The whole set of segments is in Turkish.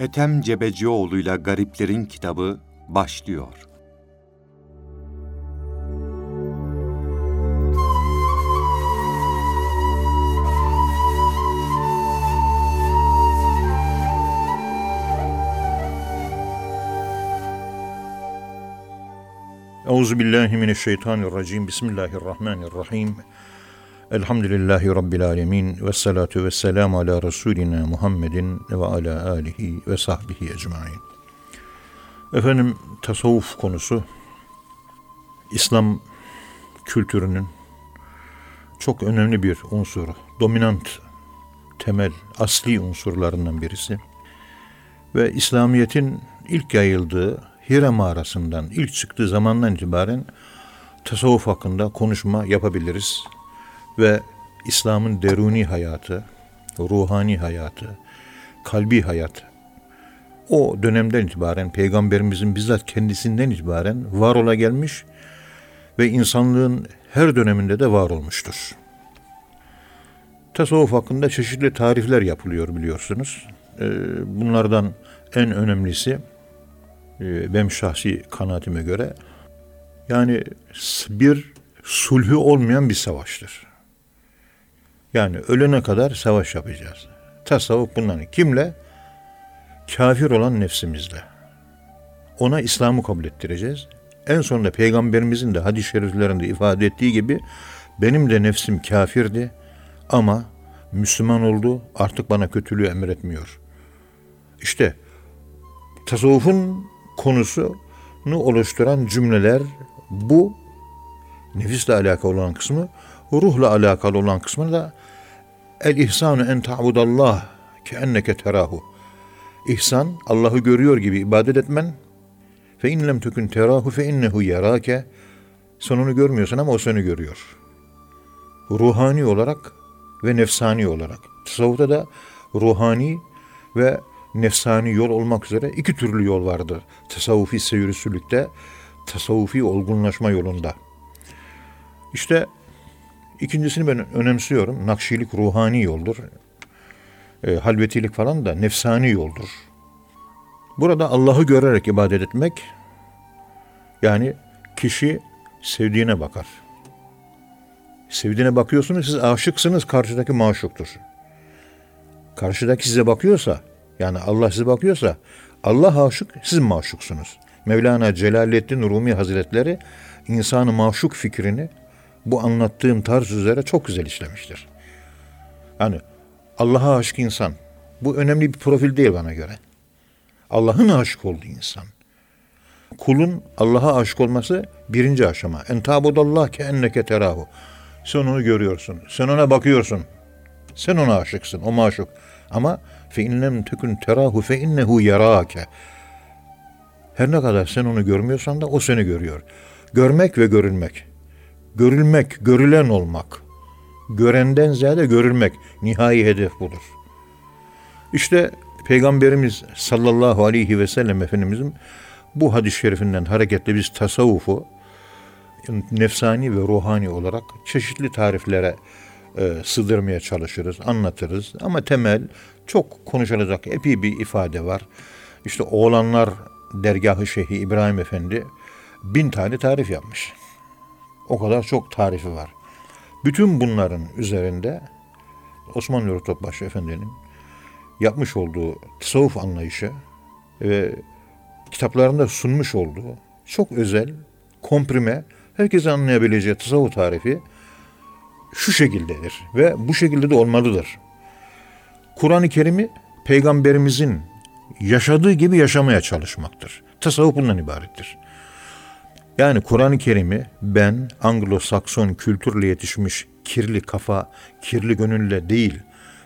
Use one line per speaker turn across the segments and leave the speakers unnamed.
Ethem Cebecioğlu'yla Gariplerin Kitabı başlıyor.
Euzu billahi mineşşeytanirracim. Bismillahirrahmanirrahim. Elhamdülillahi rabbil alamin ve salatu vesselam ala resulina Muhammedin ve ala alihi ve sahbihi ecmaîn. Efendim tasavvuf konusu İslam kültürünün çok önemli bir unsuru, dominant, temel, asli unsurlarından birisi. Ve İslamiyet'in ilk yayıldığı Hira mağarasından ilk çıktığı zamandan itibaren tasavvuf hakkında konuşma yapabiliriz. Ve İslam'ın deruni hayatı, ruhani hayatı, kalbi hayat o dönemden itibaren peygamberimizin bizzat kendisinden itibaren var ola gelmiş ve insanlığın her döneminde de var olmuştur. Tasavvuf hakkında çeşitli tarifler yapılıyor biliyorsunuz. Ee, bunlardan en önemlisi e, benim şahsi kanaatime göre yani bir sulhü olmayan bir savaştır. Yani ölene kadar savaş yapacağız. Tasavvuf bundan. Kimle? Kafir olan nefsimizle. Ona İslam'ı kabul ettireceğiz. En sonunda peygamberimizin de hadis-i şeriflerinde ifade ettiği gibi benim de nefsim kafirdi ama Müslüman oldu artık bana kötülüğü emretmiyor. İşte tasavvufun konusunu oluşturan cümleler bu nefisle alakalı olan kısmı, ruhla alakalı olan kısmı da el ihsanu en ta'budallah ke enneke terahu. İhsan Allah'ı görüyor gibi ibadet etmen fe in lem tekun terahu fe innehu yarake. Sen onu görmüyorsun ama o seni görüyor. Ruhani olarak ve nefsani olarak. Tasavvufta da ruhani ve nefsani yol olmak üzere iki türlü yol vardır. Tasavvufi seyirüsülükte, tasavvufi olgunlaşma yolunda. İşte ikincisini ben önemsiyorum. Nakşilik ruhani yoldur. E, halvetilik falan da nefsani yoldur. Burada Allah'ı görerek ibadet etmek, yani kişi sevdiğine bakar. Sevdiğine bakıyorsunuz, siz aşıksınız, karşıdaki maşuktur. Karşıdaki size bakıyorsa, yani Allah size bakıyorsa Allah aşık, siz maşuksunuz. Mevlana Celaleddin Rumi Hazretleri insanı maşuk fikrini bu anlattığım tarz üzere çok güzel işlemiştir. Yani Allah'a aşık insan. Bu önemli bir profil değil bana göre. Allah'ın aşık olduğu insan. Kulun Allah'a aşık olması birinci aşama. En tabudallah ke enneke terahu. Sen onu görüyorsun. Sen ona bakıyorsun. Sen ona aşıksın. O maşuk. Ama fe inlem tekun terahu fe innehu yarake. Her ne kadar sen onu görmüyorsan da o seni görüyor. Görmek ve görülmek. Görülmek, görülen olmak. Görenden ziyade görülmek. Nihai hedef budur. İşte Peygamberimiz sallallahu aleyhi ve sellem Efendimizin bu hadis-i şerifinden hareketle biz tasavvufu nefsani ve ruhani olarak çeşitli tariflere e, sığdırmaya çalışırız, anlatırız. Ama temel çok konuşulacak epey bir ifade var. İşte oğlanlar dergahı Şeyhi İbrahim Efendi bin tane tarif yapmış. O kadar çok tarifi var. Bütün bunların üzerinde Osman Nuri Topbaşı Efendi'nin yapmış olduğu tasavvuf anlayışı ve kitaplarında sunmuş olduğu çok özel, komprime, herkese anlayabileceği tasavvuf tarifi şu şekildedir ve bu şekilde de olmalıdır. Kur'an-ı Kerim'i peygamberimizin yaşadığı gibi yaşamaya çalışmaktır. Tasavvuf bundan ibarettir. Yani Kur'an-ı Kerim'i ben Anglo-Sakson kültürle yetişmiş kirli kafa, kirli gönülle değil,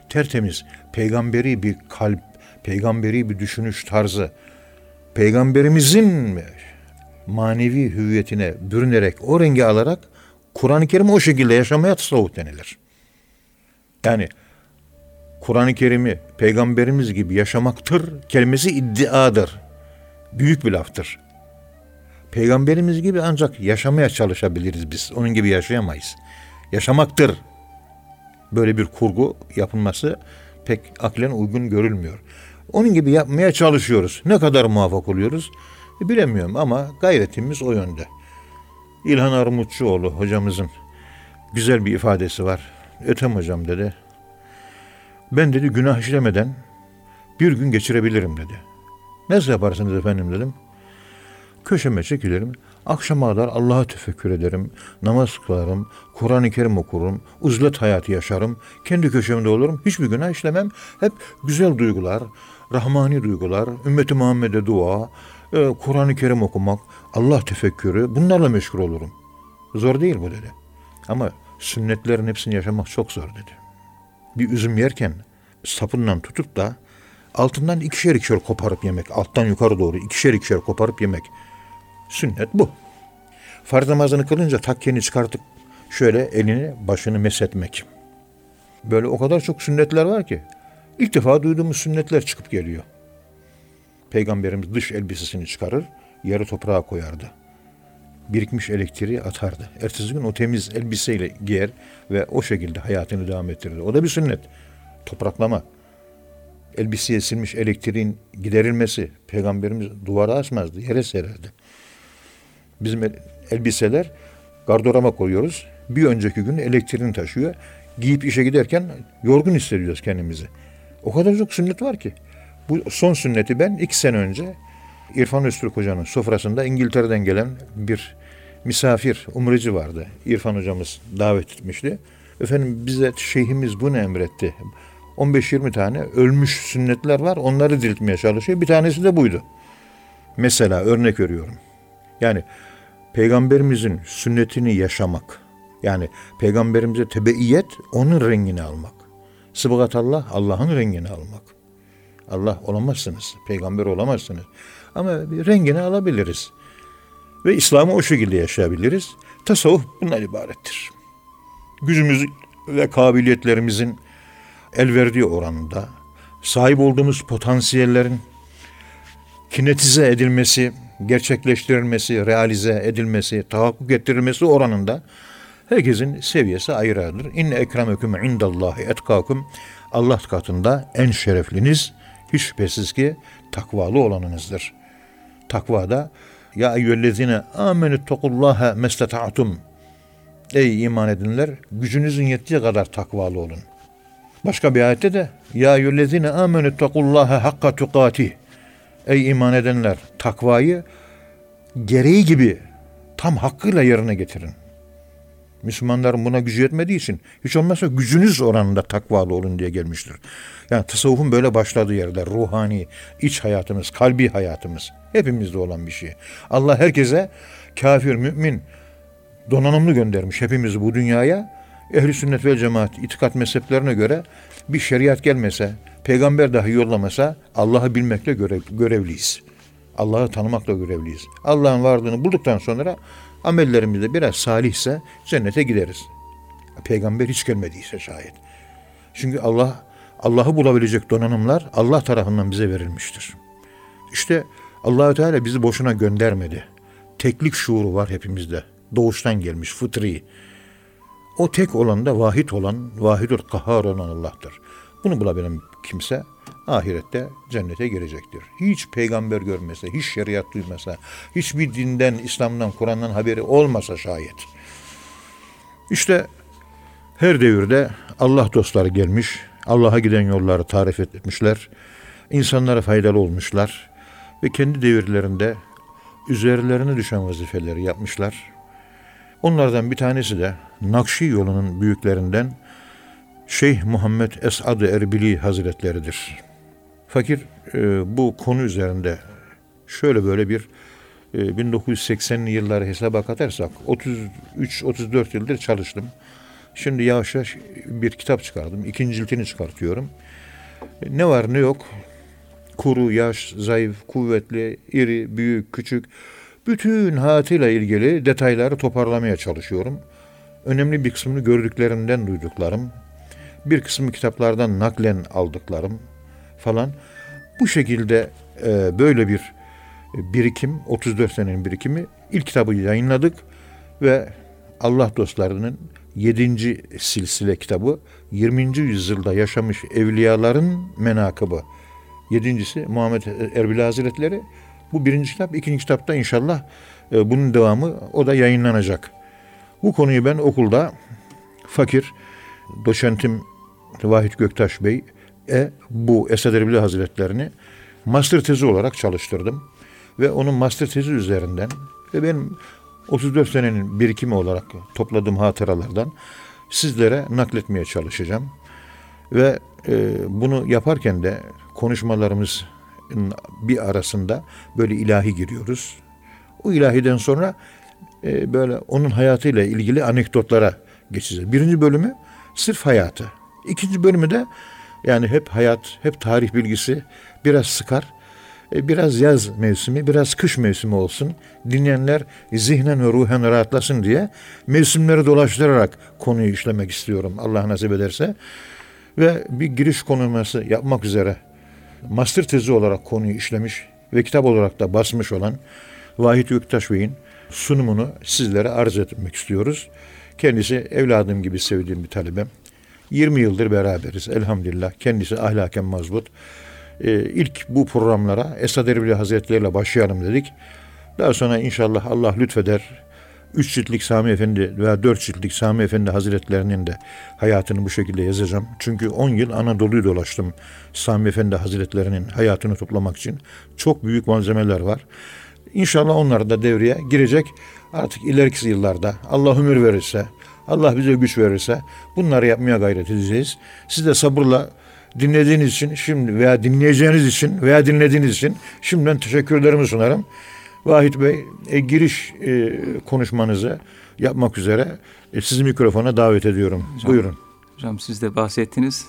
tertemiz, peygamberi bir kalp, peygamberi bir düşünüş tarzı, peygamberimizin manevi hüviyetine bürünerek, o rengi alarak Kur'an-ı Kerim o şekilde yaşamaya tasavvuf denilir. Yani Kur'an-ı Kerim'i peygamberimiz gibi yaşamaktır kelimesi iddiadır. Büyük bir laftır. Peygamberimiz gibi ancak yaşamaya çalışabiliriz biz. Onun gibi yaşayamayız. Yaşamaktır. Böyle bir kurgu yapılması pek aklen uygun görülmüyor. Onun gibi yapmaya çalışıyoruz. Ne kadar muvaffak oluyoruz bilemiyorum ama gayretimiz o yönde. İlhan Armutçuoğlu hocamızın güzel bir ifadesi var. Ötem hocam dedi. Ben dedi günah işlemeden bir gün geçirebilirim dedi. Nasıl yaparsınız efendim dedim. Köşeme çekilirim. Akşama kadar Allah'a tefekkür ederim. Namaz kılarım. Kur'an-ı Kerim okurum. Uzlet hayatı yaşarım. Kendi köşemde olurum. Hiçbir günah işlemem. Hep güzel duygular, rahmani duygular, ümmeti Muhammed'e dua, e, Kur'an-ı Kerim okumak, Allah tefekkürü bunlarla meşgul olurum. Zor değil bu dedi. Ama sünnetlerin hepsini yaşamak çok zor dedi. Bir üzüm yerken sapından tutup da altından ikişer ikişer koparıp yemek, alttan yukarı doğru ikişer ikişer koparıp yemek. Sünnet bu. Farz namazını kılınca takkeni çıkartıp şöyle elini başını mesetmek. Böyle o kadar çok sünnetler var ki ilk defa duyduğumuz sünnetler çıkıp geliyor. Peygamberimiz dış elbisesini çıkarır, yarı toprağa koyardı. Birikmiş elektriği atardı. Ertesi gün o temiz elbiseyle giyer ve o şekilde hayatını devam ettirirdi. O da bir sünnet. Topraklama. Elbiseye silmiş elektriğin giderilmesi. Peygamberimiz duvara asmazdı, yere sererdi. Bizim elbiseler gardıroma koyuyoruz. Bir önceki gün elektriğini taşıyor. Giyip işe giderken yorgun hissediyoruz kendimizi. O kadar çok sünnet var ki. Bu son sünneti ben iki sene önce İrfan Öztürk Hoca'nın sofrasında İngiltere'den gelen bir misafir, umreci vardı. İrfan hocamız davet etmişti. Efendim bize şeyhimiz bunu emretti. 15-20 tane ölmüş sünnetler var. Onları diriltmeye çalışıyor. Bir tanesi de buydu. Mesela örnek veriyorum. Yani peygamberimizin sünnetini yaşamak. Yani peygamberimize tebeiyet onun rengini almak. Sıbgat Allah Allah'ın rengini almak. Allah olamazsınız. Peygamber olamazsınız. Ama rengini alabiliriz. Ve İslam'ı o şekilde yaşayabiliriz. Tasavvuf bundan ibarettir. Gücümüz ve kabiliyetlerimizin el verdiği oranında sahip olduğumuz potansiyellerin kinetize edilmesi, gerçekleştirilmesi, realize edilmesi, tahakkuk ettirilmesi oranında herkesin seviyesi ayrıdır. İnne ekremeküm indallahi etkakum Allah katında en şerefliniz hiç şüphesiz ki takvalı olanınızdır. Takvada ya eyyühellezine amenü tekullaha mesteta'tum Ey iman edinler gücünüzün yettiği kadar takvalı olun. Başka bir ayette de ya eyyühellezine amenü tekullaha hakka tukati Ey iman edenler takvayı gereği gibi tam hakkıyla yerine getirin. Müslümanların buna gücü yetmediği için hiç olmazsa gücünüz oranında takvalı olun diye gelmiştir. Yani tasavvufun böyle başladığı yerler ruhani, iç hayatımız, kalbi hayatımız hepimizde olan bir şey. Allah herkese kafir, mümin, donanımlı göndermiş hepimizi bu dünyaya. Ehli sünnet ve cemaat itikat mezheplerine göre bir şeriat gelmese, peygamber dahi yollamasa Allah'ı bilmekle görev, görevliyiz. Allah'ı tanımakla görevliyiz. Allah'ın varlığını bulduktan sonra amellerimiz de biraz salihse cennete gideriz. Peygamber hiç gelmediyse şayet. Çünkü Allah Allah'ı bulabilecek donanımlar Allah tarafından bize verilmiştir. İşte Allahü Teala bizi boşuna göndermedi. Teklik şuuru var hepimizde. Doğuştan gelmiş, fıtri. O tek olan da vahid olan, vahidur kahhar olan Allah'tır. Bunu bulabilen kimse ahirette cennete girecektir. Hiç peygamber görmese, hiç şeriat duymasa, hiçbir dinden, İslam'dan, Kur'an'dan haberi olmasa şayet. İşte her devirde Allah dostları gelmiş, Allah'a giden yolları tarif etmişler, insanlara faydalı olmuşlar ve kendi devirlerinde üzerlerine düşen vazifeleri yapmışlar. Onlardan bir tanesi de Nakşi yolunun büyüklerinden Şeyh Muhammed Esad Erbili Hazretleridir. Fakir e, bu konu üzerinde şöyle böyle bir e, 1980'li yılları hesaba katarsak 33-34 yıldır çalıştım. Şimdi yavaş yavaş bir kitap çıkardım. İkinci ciltini çıkartıyorum. Ne var ne yok. Kuru, yaş, zayıf, kuvvetli, iri, büyük, küçük. Bütün hayatıyla ilgili detayları toparlamaya çalışıyorum. Önemli bir kısmını gördüklerimden duyduklarım, bir kısmı kitaplardan naklen aldıklarım falan. Bu şekilde e, böyle bir birikim, 34 senenin birikimi ilk kitabı yayınladık ve Allah dostlarının 7. silsile kitabı 20. yüzyılda yaşamış evliyaların menakıbı Yedincisi Muhammed Erbil Hazretleri. Bu birinci kitap. ikinci kitapta inşallah e, bunun devamı o da yayınlanacak. Bu konuyu ben okulda fakir doçentim Vahit Göktaş Bey e bu Esad Erbil Hazretlerini master tezi olarak çalıştırdım. Ve onun master tezi üzerinden ve benim 34 senenin birikimi olarak topladığım hatıralardan sizlere nakletmeye çalışacağım. Ve e, bunu yaparken de konuşmalarımızın bir arasında böyle ilahi giriyoruz. O ilahiden sonra e, böyle onun hayatıyla ilgili anekdotlara geçeceğiz. Birinci bölümü sırf hayatı. İkinci bölümü de yani hep hayat, hep tarih bilgisi biraz sıkar. E, biraz yaz mevsimi, biraz kış mevsimi olsun. Dinleyenler zihnen ve ruhen rahatlasın diye mevsimleri dolaştırarak konuyu işlemek istiyorum Allah nasip ederse. Ve bir giriş konulması yapmak üzere master tezi olarak konuyu işlemiş ve kitap olarak da basmış olan Vahit Göktaş Bey'in sunumunu sizlere arz etmek istiyoruz. Kendisi evladım gibi sevdiğim bir talebem. 20 yıldır beraberiz elhamdülillah. Kendisi ahlaken mazbut. Ee, ilk bu programlara Esad Erbil Hazretleri ile başlayalım dedik. Daha sonra inşallah Allah lütfeder. Üç ciltlik Sami Efendi veya dört ciltlik Sami Efendi Hazretlerinin de hayatını bu şekilde yazacağım. Çünkü on yıl Anadolu'yu dolaştım Sami Efendi Hazretlerinin hayatını toplamak için. Çok büyük malzemeler var. İnşallah onlar da devreye girecek. Artık ileriki yıllarda Allah ömür verirse, Allah bize güç verirse bunları yapmaya gayret edeceğiz. Siz de sabırla dinlediğiniz için şimdi veya dinleyeceğiniz için veya dinlediğiniz için şimdiden teşekkürlerimi sunarım. Vahit Bey e, giriş e, konuşmanızı yapmak üzere e, sizi mikrofona davet ediyorum. Hocam, Buyurun.
Hocam siz de bahsettiniz.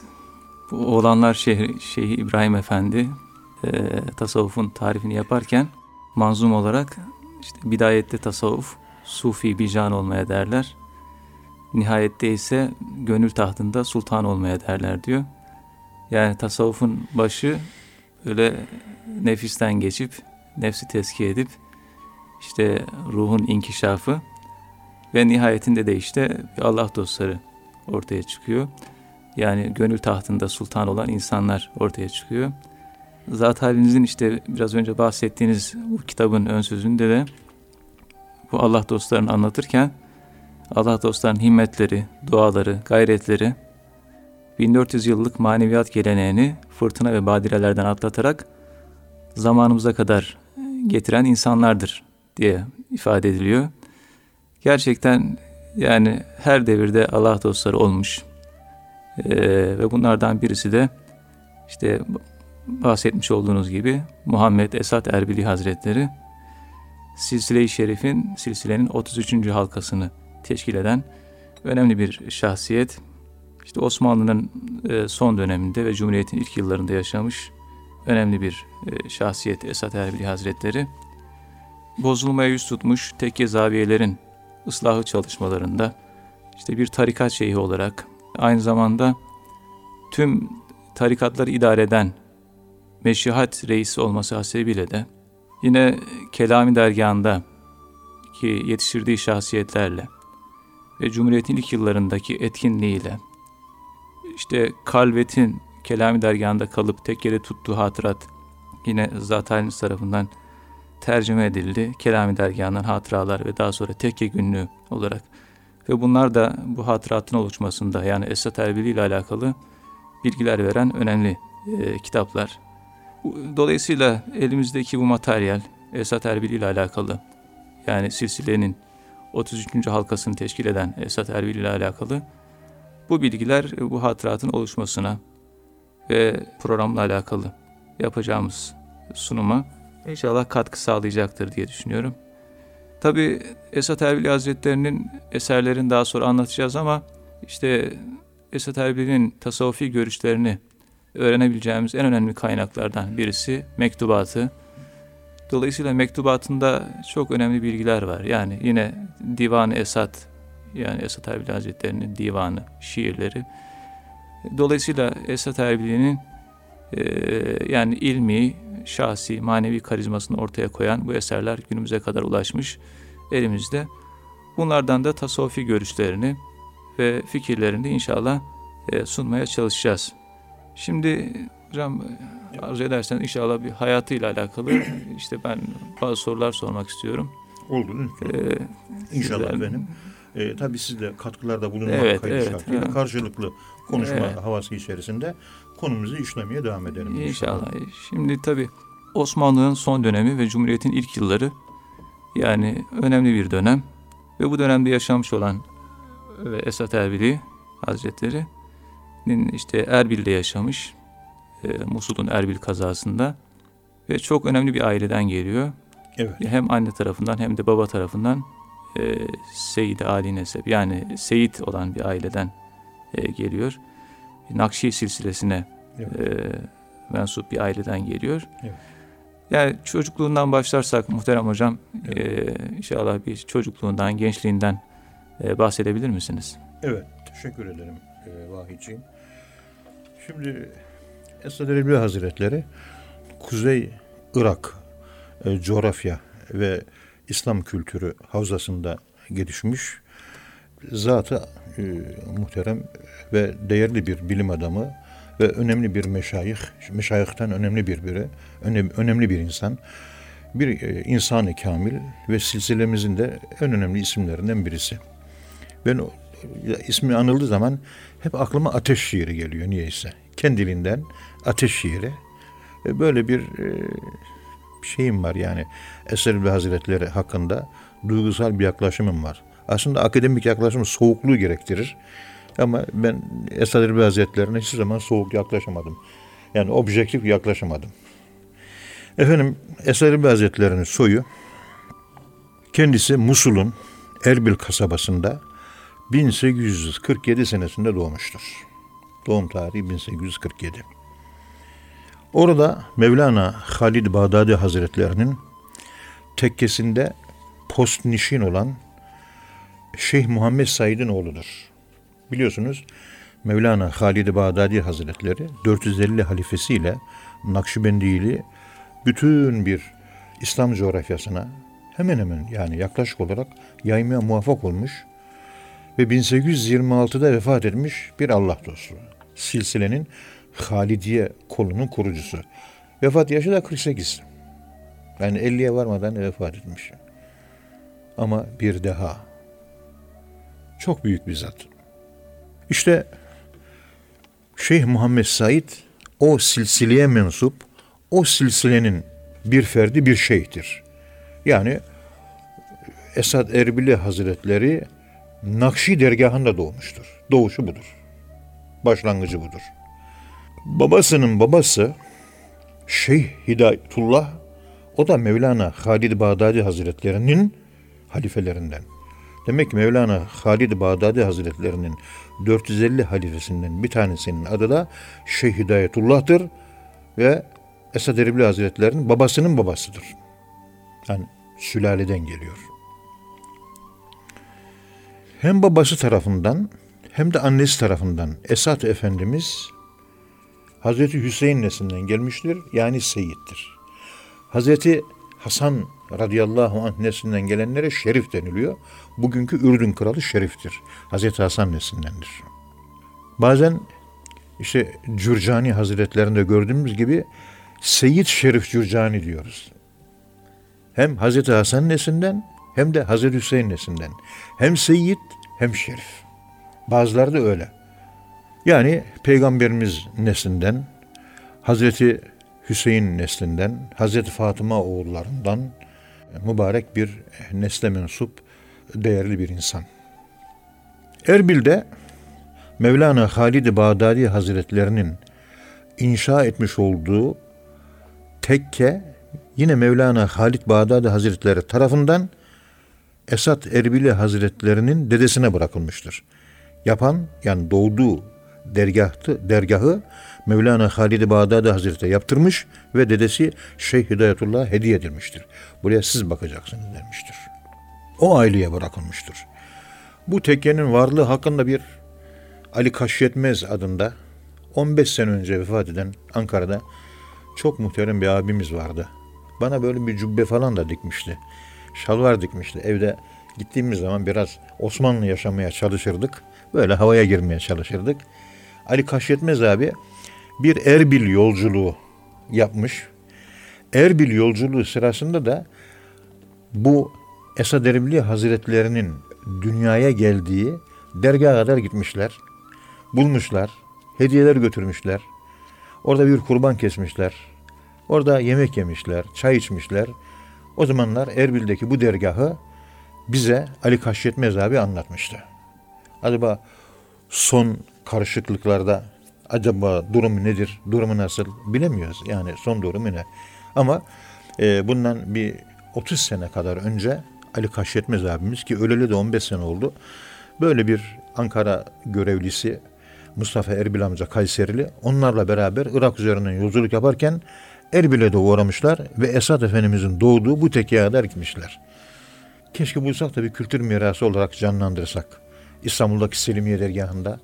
Bu oğlanlar şehri, Şeyhi İbrahim Efendi e, tasavvufun tarifini yaparken manzum olarak işte bidayette tasavvuf sufi bican olmaya derler. Nihayette ise gönül tahtında sultan olmaya derler diyor. Yani tasavvufun başı öyle nefisten geçip nefsi tezkiye edip işte ruhun inkişafı ve nihayetinde de işte Allah dostları ortaya çıkıyor. Yani gönül tahtında sultan olan insanlar ortaya çıkıyor. Zat halinizin işte biraz önce bahsettiğiniz bu kitabın ön sözünde de bu Allah dostlarını anlatırken Allah dostlarının himmetleri, duaları, gayretleri 1400 yıllık maneviyat geleneğini fırtına ve badirelerden atlatarak zamanımıza kadar getiren insanlardır diye ifade ediliyor. Gerçekten yani her devirde Allah dostları olmuş. Ee, ve bunlardan birisi de işte bahsetmiş olduğunuz gibi Muhammed Esat Erbili Hazretleri Silsile-i Şerif'in silsilenin 33. halkasını teşkil eden önemli bir şahsiyet. İşte Osmanlı'nın e, son döneminde ve Cumhuriyet'in ilk yıllarında yaşamış önemli bir e, şahsiyet Esat Erbili Hazretleri. Bozulmaya yüz tutmuş tekke zaviyelerin ıslahı çalışmalarında işte bir tarikat şeyhi olarak aynı zamanda tüm tarikatları idare eden meşihat reisi olması hasebiyle de yine Kelami dergahında ki yetiştirdiği şahsiyetlerle ve Cumhuriyet'in ilk yıllarındaki etkinliğiyle işte Kalvet'in Kelami dergahında kalıp tek yere tuttuğu hatırat yine Zat tarafından tercüme edildi. Kelami dergahından hatıralar ve daha sonra tekke günlüğü olarak ve bunlar da bu hatıratın oluşmasında yani Esat Erbili ile alakalı bilgiler veren önemli e, kitaplar. Dolayısıyla elimizdeki bu materyal Esat Erbil ile alakalı yani silsilenin 33. halkasını teşkil eden Esat Erbil ile alakalı bu bilgiler bu hatıratın oluşmasına ve programla alakalı yapacağımız sunuma inşallah katkı sağlayacaktır diye düşünüyorum. Tabi Esat Erbil Hazretleri'nin eserlerini daha sonra anlatacağız ama işte Esat Erbil'in tasavvufi görüşlerini öğrenebileceğimiz en önemli kaynaklardan birisi mektubatı. Dolayısıyla mektubatında çok önemli bilgiler var. Yani yine Divan Esat yani Esat Erbil Hazretleri'nin divanı, şiirleri. Dolayısıyla Esat Erbil'in e, yani ilmi, şahsi, manevi karizmasını ortaya koyan bu eserler günümüze kadar ulaşmış elimizde. Bunlardan da tasavvufi görüşlerini ve fikirlerini inşallah e, sunmaya çalışacağız. Şimdi hocam arzu edersen inşallah bir hayatıyla alakalı işte ben bazı sorular sormak istiyorum.
Oldu
Ee,
İnşallah
sizler-
benim. E, tabii siz de katkılarda bulunmak
Evet,
kaydı
evet,
şartıyla karşılıklı konuşma
Evet.
havası içerisinde konumuzu işlemeye devam edelim.
İnşallah. Şimdi tabii Osmanlı'nın son dönemi ve Cumhuriyet'in ilk yılları yani önemli bir dönem ve bu dönemde yaşamış olan Esat Erbili Hazretleri'nin işte Erbil'de yaşamış e, Musul'un Erbil kazasında ve çok önemli bir aileden geliyor.
Evet.
Hem anne tarafından hem de baba tarafından e, Seyyid Ali Nesep yani Seyit olan bir aileden e, geliyor. Nakşi silsilesine
Evet.
e, mensup bir aileden geliyor.
Evet.
Yani çocukluğundan başlarsak muhterem hocam e, inşallah bir çocukluğundan, gençliğinden e, bahsedebilir misiniz?
Evet, teşekkür ederim e, Vahiciğim. Şimdi Esad Erbil Hazretleri Kuzey Irak e, coğrafya ve İslam kültürü havzasında gelişmiş zatı e, muhterem ve değerli bir bilim adamı ve önemli bir meşayih, meşayihten önemli bir biri, önemli, önemli bir insan. Bir e, insan-ı kamil ve silsilemizin de en önemli isimlerinden birisi. Ben ismi anıldığı zaman hep aklıma ateş şiiri geliyor niyeyse. Kendiliğinden ateş şiiri. E, Böyle bir e, şeyim var yani Eser ve Hazretleri hakkında duygusal bir yaklaşımım var. Aslında akademik yaklaşım soğukluğu gerektirir. Ama ben Esad Erbil Hazretlerine hiçbir zaman soğuk yaklaşamadım. Yani objektif yaklaşamadım. Efendim Esad Erbil Hazretleri'nin soyu kendisi Musul'un Erbil kasabasında 1847 senesinde doğmuştur. Doğum tarihi 1847. Orada Mevlana Halid Bağdadi Hazretlerinin tekkesinde postnişin olan Şeyh Muhammed Said'in oğludur. Biliyorsunuz Mevlana Halid Bağdadi Hazretleri 450 halifesiyle Nakşibendiliği bütün bir İslam coğrafyasına hemen hemen yani yaklaşık olarak yaymaya muvaffak olmuş ve 1826'da vefat etmiş bir Allah dostu. Silsilenin Halidiye kolunun kurucusu. Vefat yaşı da 48. Yani 50'ye varmadan vefat etmiş. Ama bir deha. Çok büyük bir zat. İşte Şeyh Muhammed Said o silsileye mensup, o silsilenin bir ferdi bir şeyhtir. Yani Esad Erbili Hazretleri Nakşi dergahında doğmuştur. Doğuşu budur. Başlangıcı budur. Babasının babası Şeyh Hidayetullah o da Mevlana Halid Bağdadi Hazretlerinin halifelerinden. Demek ki Mevlana Halid Bağdadi Hazretlerinin 450 halifesinden bir tanesinin adı da Şeyh Hidayetullah'tır ve Esad Erbil Hazretlerinin babasının babasıdır. Yani sülaleden geliyor. Hem babası tarafından hem de annesi tarafından Esat Efendimiz Hazreti Hüseyin neslinden gelmiştir. Yani Seyit'tir. Hazreti Hasan radıyallahu anh neslinden gelenlere Şerif deniliyor. Bugünkü Ürdün kralı Şerif'tir. Hazreti Hasan neslindendir. Bazen işte Cürcani Hazretlerinde gördüğümüz gibi Seyyid Şerif Cürcani diyoruz. Hem Hazreti Hasan neslinden hem de Hazreti Hüseyin neslinden. Hem Seyyid hem Şerif. Bazıları da öyle. Yani Peygamberimiz neslinden, Hazreti Hüseyin neslinden, Hazreti Fatıma oğullarından mübarek bir nesle mensup değerli bir insan. Erbil'de Mevlana Halid-i Bağdadi Hazretlerinin inşa etmiş olduğu tekke yine Mevlana Halid Bağdadi Hazretleri tarafından Esat Erbili Hazretlerinin dedesine bırakılmıştır. Yapan yani doğduğu dergahtı, dergahı Mevlana Halid-i Bağdadi Hazretleri yaptırmış ve dedesi Şeyh Hidayetullah hediye edilmiştir. Buraya siz bakacaksınız demiştir. O aileye bırakılmıştır. Bu tekkenin varlığı hakkında bir Ali Kaşyetmez adında 15 sene önce vefat eden Ankara'da çok muhterem bir abimiz vardı. Bana böyle bir cübbe falan da dikmişti. Şalvar dikmişti. Evde gittiğimiz zaman biraz Osmanlı yaşamaya çalışırdık. Böyle havaya girmeye çalışırdık. Ali Kaşyetmez abi bir Erbil yolculuğu yapmış. Erbil yolculuğu sırasında da bu Esad Erbil Hazretlerinin dünyaya geldiği dergaha kadar gitmişler. Bulmuşlar. Hediyeler götürmüşler. Orada bir kurban kesmişler. Orada yemek yemişler, çay içmişler. O zamanlar Erbil'deki bu dergahı bize Ali Kaşyetmez abi anlatmıştı. Acaba son karışıklıklarda acaba durum nedir, durumu nasıl bilemiyoruz. Yani son durumu ne. Ama e, bundan bir 30 sene kadar önce Ali Kaşyetmez abimiz ki öleli de 15 sene oldu. Böyle bir Ankara görevlisi Mustafa Erbil amca Kayserili onlarla beraber Irak üzerinden yolculuk yaparken Erbil'e de uğramışlar ve Esad Efendimizin doğduğu bu tekkeye kadar gitmişler. Keşke bulsak da bir kültür mirası olarak canlandırsak. İstanbul'daki Selimiye dergahında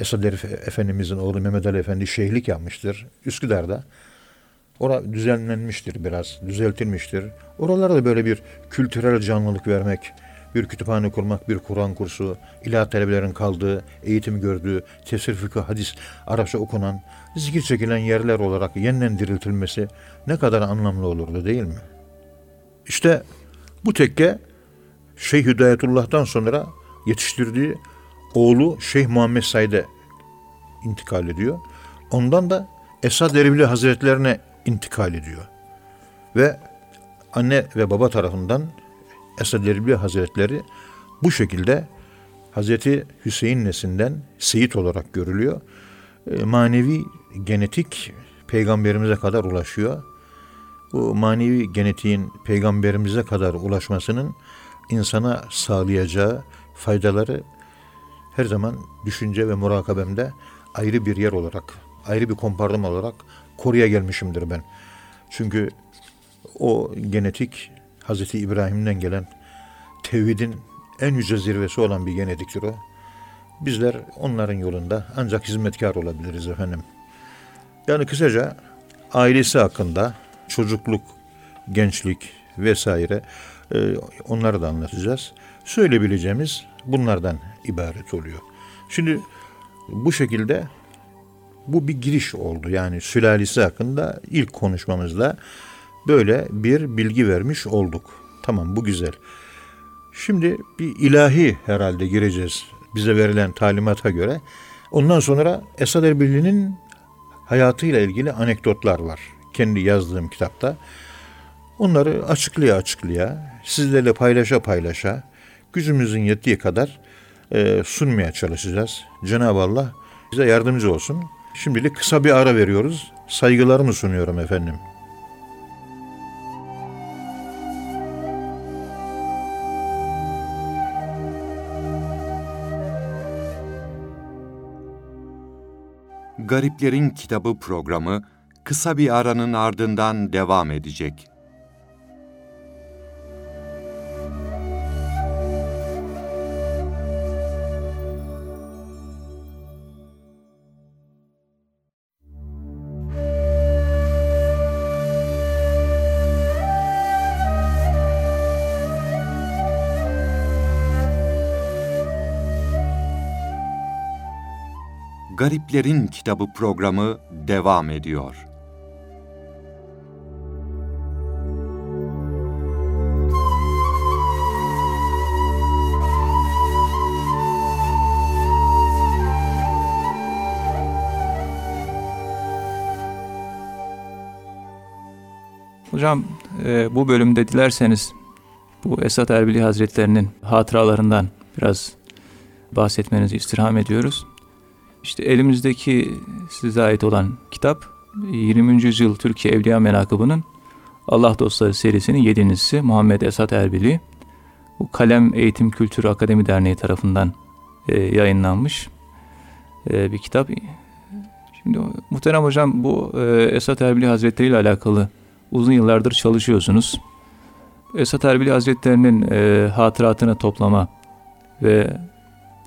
Esad Efendimizin oğlu Mehmet Ali Efendi şeyhlik yapmıştır. Üsküdar'da. Ora düzenlenmiştir biraz, düzeltilmiştir. Oralara da böyle bir kültürel canlılık vermek, bir kütüphane kurmak, bir Kur'an kursu, ilah talebelerin kaldığı, eğitim gördüğü, tefsir, fıkıh, hadis, Arapça okunan, zikir çekilen yerler olarak yeniden diriltilmesi ne kadar anlamlı olurdu değil mi? İşte bu tekke Şeyh Hidayetullah'tan sonra yetiştirdiği oğlu Şeyh Muhammed Said'e intikal ediyor. Ondan da Esad Erbil Hazretlerine intikal ediyor. Ve anne ve baba tarafından Esad Erbil Hazretleri bu şekilde Hazreti Hüseyin nesinden Seyit olarak görülüyor. E, manevi genetik peygamberimize kadar ulaşıyor. Bu manevi genetiğin peygamberimize kadar ulaşmasının insana sağlayacağı faydaları her zaman düşünce ve murakabemde ayrı bir yer olarak, ayrı bir kompartman olarak koruya gelmişimdir ben. Çünkü o genetik Hazreti İbrahim'den gelen tevhidin en yüce zirvesi olan bir genetiktir o. Bizler onların yolunda ancak hizmetkar olabiliriz efendim. Yani kısaca ailesi hakkında çocukluk, gençlik vesaire e, onları da anlatacağız. Söyleyebileceğimiz bunlardan ibaret oluyor. Şimdi bu şekilde bu bir giriş oldu. Yani sülalesi hakkında ilk konuşmamızda böyle bir bilgi vermiş olduk. Tamam bu güzel. Şimdi bir ilahi herhalde gireceğiz bize verilen talimata göre. Ondan sonra Esad Erbil'in hayatıyla ilgili anekdotlar var. Kendi yazdığım kitapta. Onları açıklaya açıklaya, sizlerle paylaşa paylaşa, gücümüzün yettiği kadar e, sunmaya çalışacağız. Cenab-ı Allah bize yardımcı olsun. Şimdilik kısa bir ara veriyoruz. Saygılarımı sunuyorum efendim.
Gariplerin Kitabı programı kısa bir aranın ardından devam edecek. Gariplerin Kitabı programı devam ediyor.
Hocam e, bu bölümde dilerseniz bu Esat Erbili Hazretlerinin hatıralarından biraz bahsetmenizi istirham ediyoruz. İşte elimizdeki size ait olan kitap 20. yüzyıl Türkiye Evliya Menakıbı'nın Allah Dostları serisinin yedincisi Muhammed Esat Erbili. Bu Kalem Eğitim Kültürü Akademi Derneği tarafından e, yayınlanmış e, bir kitap. Şimdi muhterem hocam bu e, Esat Erbili Hazretleri ile alakalı uzun yıllardır çalışıyorsunuz. Esat Erbili Hazretleri'nin e, hatıratını toplama ve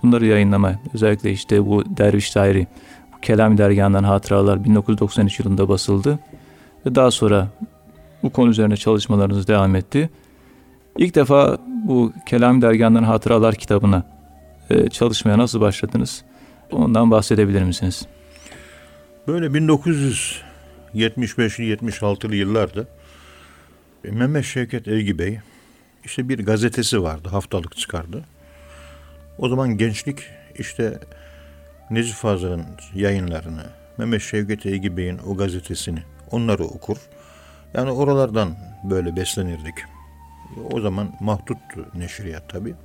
bunları yayınlama özellikle işte bu Derviş Dairi bu Kelam Dergahı'ndan hatıralar 1993 yılında basıldı ve daha sonra bu konu üzerine çalışmalarınız devam etti. İlk defa bu Kelam Dergahı'ndan hatıralar kitabına e, çalışmaya nasıl başladınız? Ondan bahsedebilir misiniz?
Böyle 1975'li 76'lı yıllarda e, Mehmet Şevket Evgi Bey işte bir gazetesi vardı haftalık çıkardı. O zaman gençlik işte Necip Fazıl'ın yayınlarını, Mehmet Şevket Evgi Bey'in o gazetesini onları okur. Yani oralardan böyle beslenirdik. O zaman mahduttu neşriyat tabi.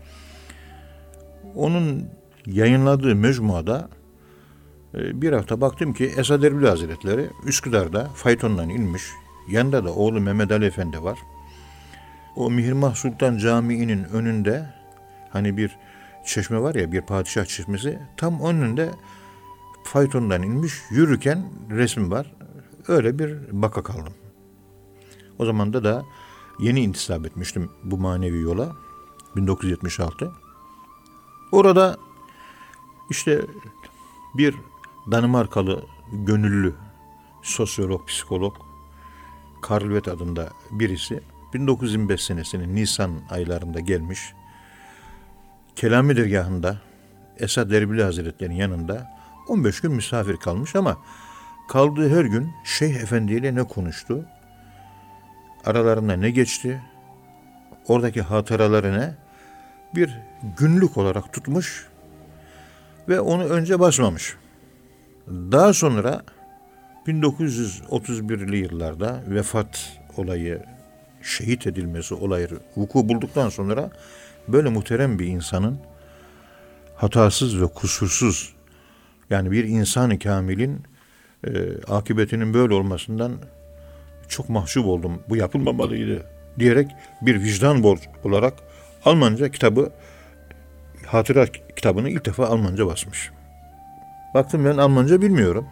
Onun yayınladığı mecmuada e, bir hafta baktım ki Esad Erbil Hazretleri Üsküdar'da faytondan inmiş. Yanında da oğlu Mehmet Ali Efendi var. O Mihrimah Sultan Camii'nin önünde hani bir çeşme var ya bir padişah çeşmesi tam önünde faytondan inmiş yürürken resim var. Öyle bir baka kaldım. O zaman da da yeni intisap etmiştim bu manevi yola. 1976. Orada işte bir Danimarkalı gönüllü sosyolog, psikolog Karlvet adında birisi 1925 senesinin Nisan aylarında gelmiş. Kelami dergahında Esad Erbili Hazretleri'nin yanında 15 gün misafir kalmış ama kaldığı her gün Şeyh Efendi ile ne konuştu? Aralarında ne geçti? Oradaki hatıraları ne? Bir günlük olarak tutmuş ve onu önce basmamış. Daha sonra 1931'li yıllarda vefat olayı, şehit edilmesi olayı vuku bulduktan sonra böyle muhterem bir insanın hatasız ve kusursuz yani bir insan-ı kamilin e, akıbetinin böyle olmasından çok mahcup oldum. Bu yapılmamalıydı diyerek bir vicdan borç olarak Almanca kitabı hatıra kitabını ilk defa Almanca basmış. Baktım ben Almanca bilmiyorum.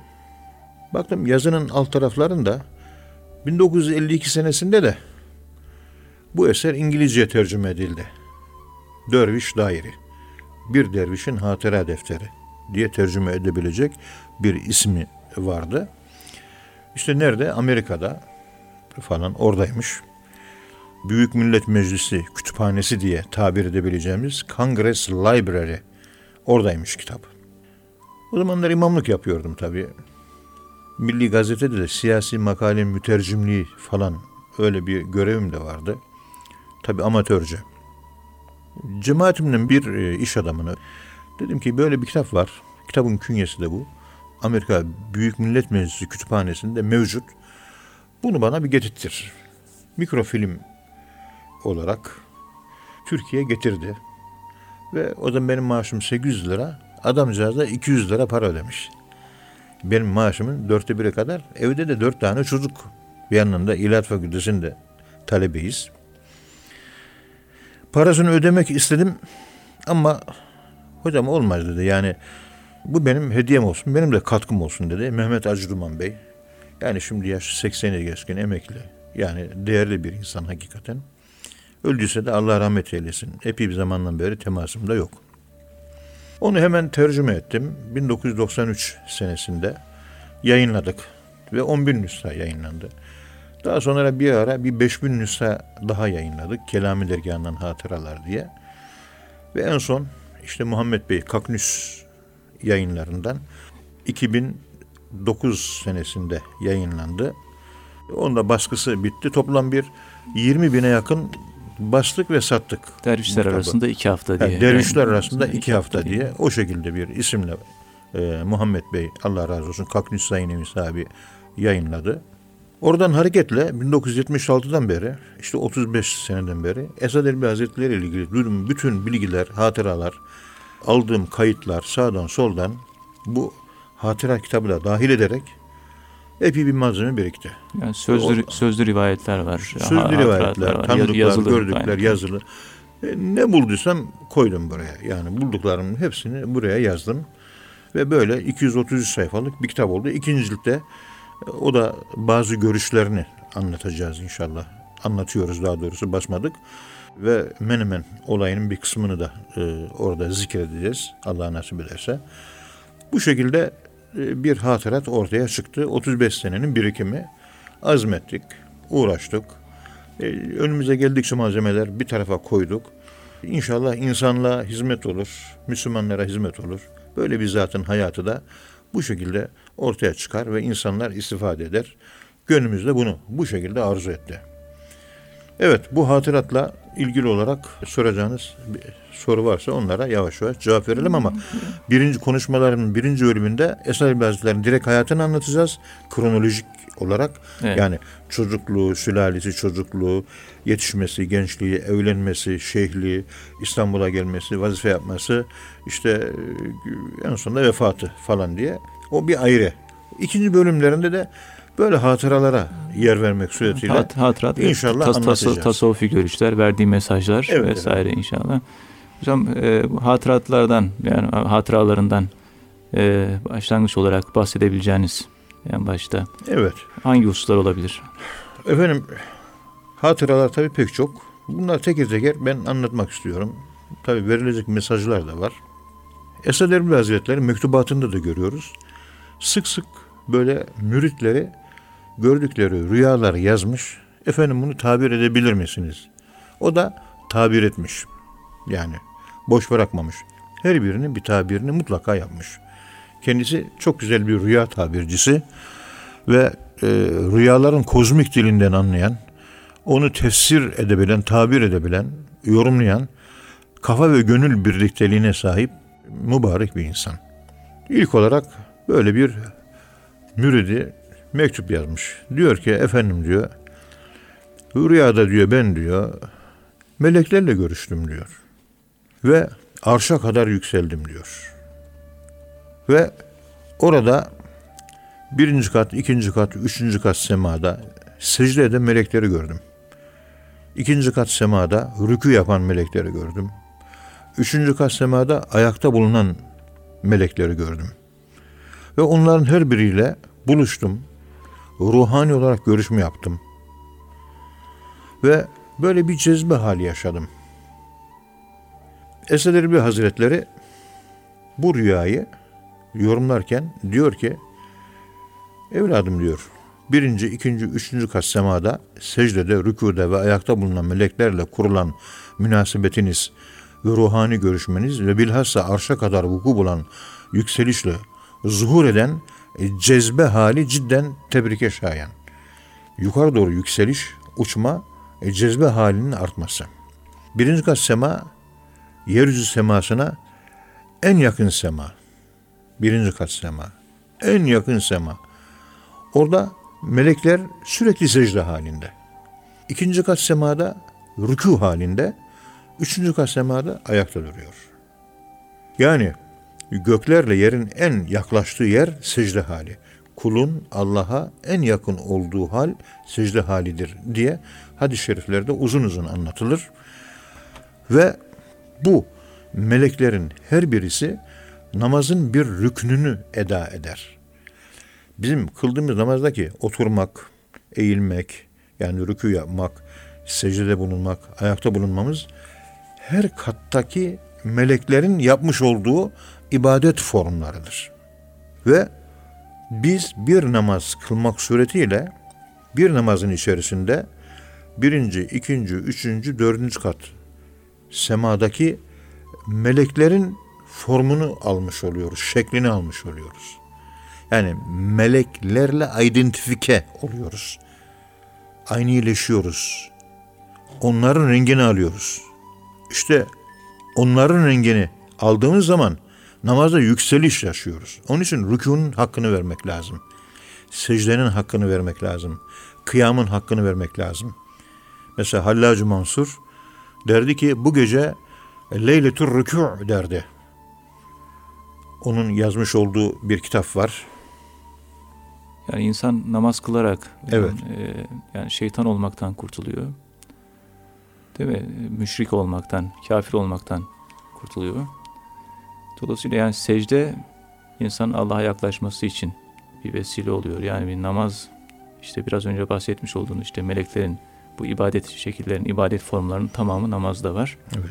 Baktım yazının alt taraflarında 1952 senesinde de bu eser İngilizce tercüme edildi. Derviş Dairi. Bir dervişin hatıra defteri diye tercüme edebilecek bir ismi vardı. İşte nerede? Amerika'da falan oradaymış. Büyük Millet Meclisi kütüphanesi diye tabir edebileceğimiz Congress Library oradaymış kitap. O zamanlar imamlık yapıyordum tabii. Milli Gazete'de de siyasi makale mütercimliği falan öyle bir görevim de vardı. Tabii amatörce. Cemaatimden bir e, iş adamını dedim ki böyle bir kitap var. Kitabın künyesi de bu. Amerika Büyük Millet Meclisi kütüphanesinde mevcut. Bunu bana bir getirtir. Mikrofilm olarak Türkiye'ye getirdi. Ve o zaman benim maaşım 800 lira. Adamcağız da 200 lira para ödemiş. Benim maaşımın dörtte biri kadar. Evde de dört tane çocuk. Bir yandan da İlahi Fakültesi'nde talebeyiz. Parasını ödemek istedim ama hocam olmaz dedi. Yani bu benim hediyem olsun, benim de katkım olsun dedi. Mehmet Acıduman Bey. Yani şimdi yaş 80'e geçkin emekli. Yani değerli bir insan hakikaten. Öldüyse de Allah rahmet eylesin. Epey bir zamandan beri temasım da yok. Onu hemen tercüme ettim. 1993 senesinde yayınladık ve 10 bin nüsha yayınlandı. Daha sonra bir ara bir 5 bin nüsha daha yayınladık. Kelami Dergahı'ndan hatıralar diye. Ve en son işte Muhammed Bey Kaknüs yayınlarından 2009 senesinde yayınlandı. Onda baskısı bitti. Toplam bir 20 bine yakın bastık ve sattık.
Dervişler
kitabı.
arasında iki hafta diye.
Yani dervişler
Yani
arasında iki hafta diye o şekilde bir isimle e, Muhammed Bey Allah razı olsun Kaknüs Sayın Emin sahibi yayınladı. Oradan hareketle 1976'dan beri işte 35 seneden beri Esad Erbil Hazretleri ile ilgili duyduğum bütün bilgiler, hatıralar, aldığım kayıtlar sağdan soldan bu hatıra kitabı da dahil ederek epey bir malzeme birikti.
Yani sözlü,
O-
sözlü rivayetler var.
Sözlü
hatıratlar
rivayetler,
var,
tanıdıklar,
yazılı
gördükler,
aynı.
yazılı. E, ne bulduysam koydum buraya. Yani bulduklarımın hepsini buraya yazdım. Ve böyle 233 sayfalık bir kitap oldu. İkinci ciltte e, o da bazı görüşlerini anlatacağız inşallah. Anlatıyoruz daha doğrusu basmadık. Ve Menemen olayının bir kısmını da e, orada zikredeceğiz. Allah nasip ederse. Bu şekilde e, bir hatırat ortaya çıktı. 35 senenin birikimi. Azmettik, uğraştık. E, önümüze geldikçe malzemeler bir tarafa koyduk. İnşallah insanlığa hizmet olur, Müslümanlara hizmet olur. Böyle bir zatın hayatı da bu şekilde ortaya çıkar ve insanlar istifade eder. Gönlümüzde bunu bu şekilde arzu etti. Evet bu hatıratla ilgili olarak soracağınız bir soru varsa onlara yavaş yavaş cevap verelim ama birinci konuşmaların birinci bölümünde Esad İbni Hazretleri'nin direkt hayatını anlatacağız. Kronolojik olarak
Evet.
yani çocukluğu, sülalesi çocukluğu, yetişmesi, gençliği, evlenmesi, şeyhliği, İstanbul'a gelmesi, vazife yapması, işte e, en sonunda vefatı falan diye o bir ayrı. İkinci bölümlerinde de böyle hatıralara yer vermek suretiyle
Hat, hatırat,
İnşallah
tas, tas,
anlatacağız.
tasavvufi görüşler, verdiği mesajlar
Evet,
vesaire inşallah. Hocam e, hatıratlardan yani hatıralarından e, başlangıç olarak bahsedebileceğiniz en başta
evet.
hangi hususlar olabilir?
Efendim hatıralar tabii pek çok. Bunlar teker teker ben anlatmak istiyorum. Tabii verilecek mesajlar da var. Esad Erbil Hazretleri mektubatında da görüyoruz. Sık sık böyle müritleri gördükleri rüyalar yazmış. Efendim bunu tabir edebilir misiniz? O da tabir etmiş. Yani boş bırakmamış. Her birinin bir tabirini mutlaka yapmış. Kendisi çok güzel bir rüya tabircisi ve e, rüyaların kozmik dilinden anlayan, onu tefsir edebilen, tabir edebilen, yorumlayan, kafa ve gönül birlikteliğine sahip mübarek bir insan. İlk olarak böyle bir müridi mektup yazmış. Diyor ki efendim diyor, rüyada diyor ben diyor, meleklerle görüştüm diyor. Ve arşa kadar yükseldim diyor. Ve orada birinci kat, ikinci kat, üçüncü kat semada secde eden melekleri gördüm. İkinci kat semada rükü yapan melekleri gördüm. Üçüncü kat semada ayakta bulunan melekleri gördüm. Ve onların her biriyle buluştum. Ruhani olarak görüşme yaptım. Ve böyle bir cezbe hali yaşadım. Esed Erbil Hazretleri bu rüyayı yorumlarken diyor ki Evladım diyor, birinci, ikinci, üçüncü kat semada, secdede, rükuda ve ayakta bulunan meleklerle kurulan münasebetiniz ve ruhani görüşmeniz ve bilhassa arşa kadar vuku bulan yükselişle zuhur eden e, cezbe hali cidden tebrike şayan. Yukarı doğru yükseliş, uçma, e, cezbe halinin artması. Birinci kat sema, yeryüzü semasına en yakın sema. Birinci kat sema. En yakın sema. Orada melekler sürekli secde halinde. İkinci kat semada rükû halinde. Üçüncü kat semada ayakta duruyor. Yani göklerle yerin en yaklaştığı yer secde hali. Kulun Allah'a en yakın olduğu hal secde halidir diye hadis-i şeriflerde uzun uzun anlatılır. Ve bu meleklerin her birisi namazın bir rüknünü eda eder. Bizim kıldığımız namazdaki oturmak, eğilmek, yani rükû yapmak, secdede bulunmak, ayakta bulunmamız her kattaki meleklerin yapmış olduğu ibadet formlarıdır. Ve biz bir namaz kılmak suretiyle bir namazın içerisinde birinci, ikinci, üçüncü, dördüncü kat semadaki meleklerin formunu almış oluyoruz, şeklini almış oluyoruz. Yani meleklerle identifike oluyoruz. Aynıleşiyoruz. Onların rengini alıyoruz. İşte onların rengini aldığımız zaman namazda yükseliş yaşıyoruz. Onun için rükûnun hakkını vermek lazım. Secdenin hakkını vermek lazım. Kıyamın hakkını vermek lazım. Mesela Hallacı Mansur derdi ki bu gece Leyletur Rükû derdi. Onun yazmış olduğu bir kitap var.
Yani insan namaz kılarak
Evet.
e, yani şeytan olmaktan kurtuluyor. Değil mi? Müşrik olmaktan, kafir olmaktan kurtuluyor. Dolayısıyla yani secde insanın Allah'a yaklaşması için bir vesile oluyor. Yani bir namaz işte biraz önce bahsetmiş olduğunuz işte meleklerin bu ibadet şekillerinin, ibadet formlarının tamamı namazda var.
Evet.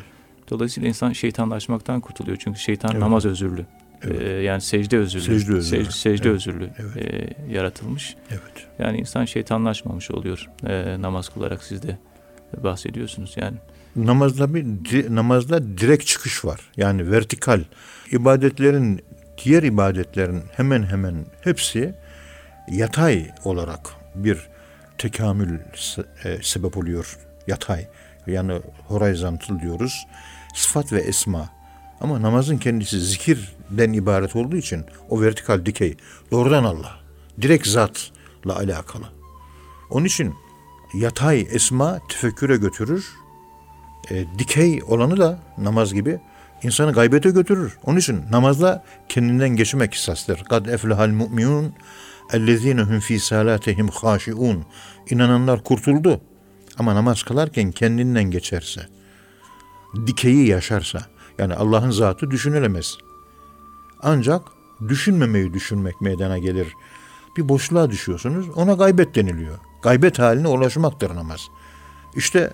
Dolayısıyla insan şeytanlaşmaktan kurtuluyor. Çünkü şeytan
Evet.
namaz özürlü.
Evet.
Ee, yani secde özürlü.
Secde özürlü.
Secde, secde
Evet.
özürlü
Evet.
e, yaratılmış.
Evet.
Yani insan şeytanlaşmamış oluyor e, namaz kılarak siz de bahsediyorsunuz yani.
Namazda bir di- namazda direkt çıkış var. Yani vertikal. İbadetlerin diğer ibadetlerin hemen hemen hepsi yatay olarak bir tekamül e, sebep oluyor. Yatay. Yani horizontal diyoruz. Sıfat ve esma. Ama namazın kendisi zikirden ibaret olduğu için o vertikal dikey doğrudan Allah. Direkt zatla alakalı. Onun için yatay esma tefekküre götürür. E, dikey olanı da namaz gibi insanı gaybete götürür. Onun için namazda kendinden geçmek esastır. Kad eflehal mu'minun ellezine hum fi salatihim haşiun. İnananlar kurtuldu. Ama namaz kılarken kendinden geçerse, dikeyi yaşarsa, yani Allah'ın zatı düşünülemez. Ancak düşünmemeyi düşünmek meydana gelir. Bir boşluğa düşüyorsunuz, ona gaybet deniliyor. Gaybet haline ulaşmaktır namaz. İşte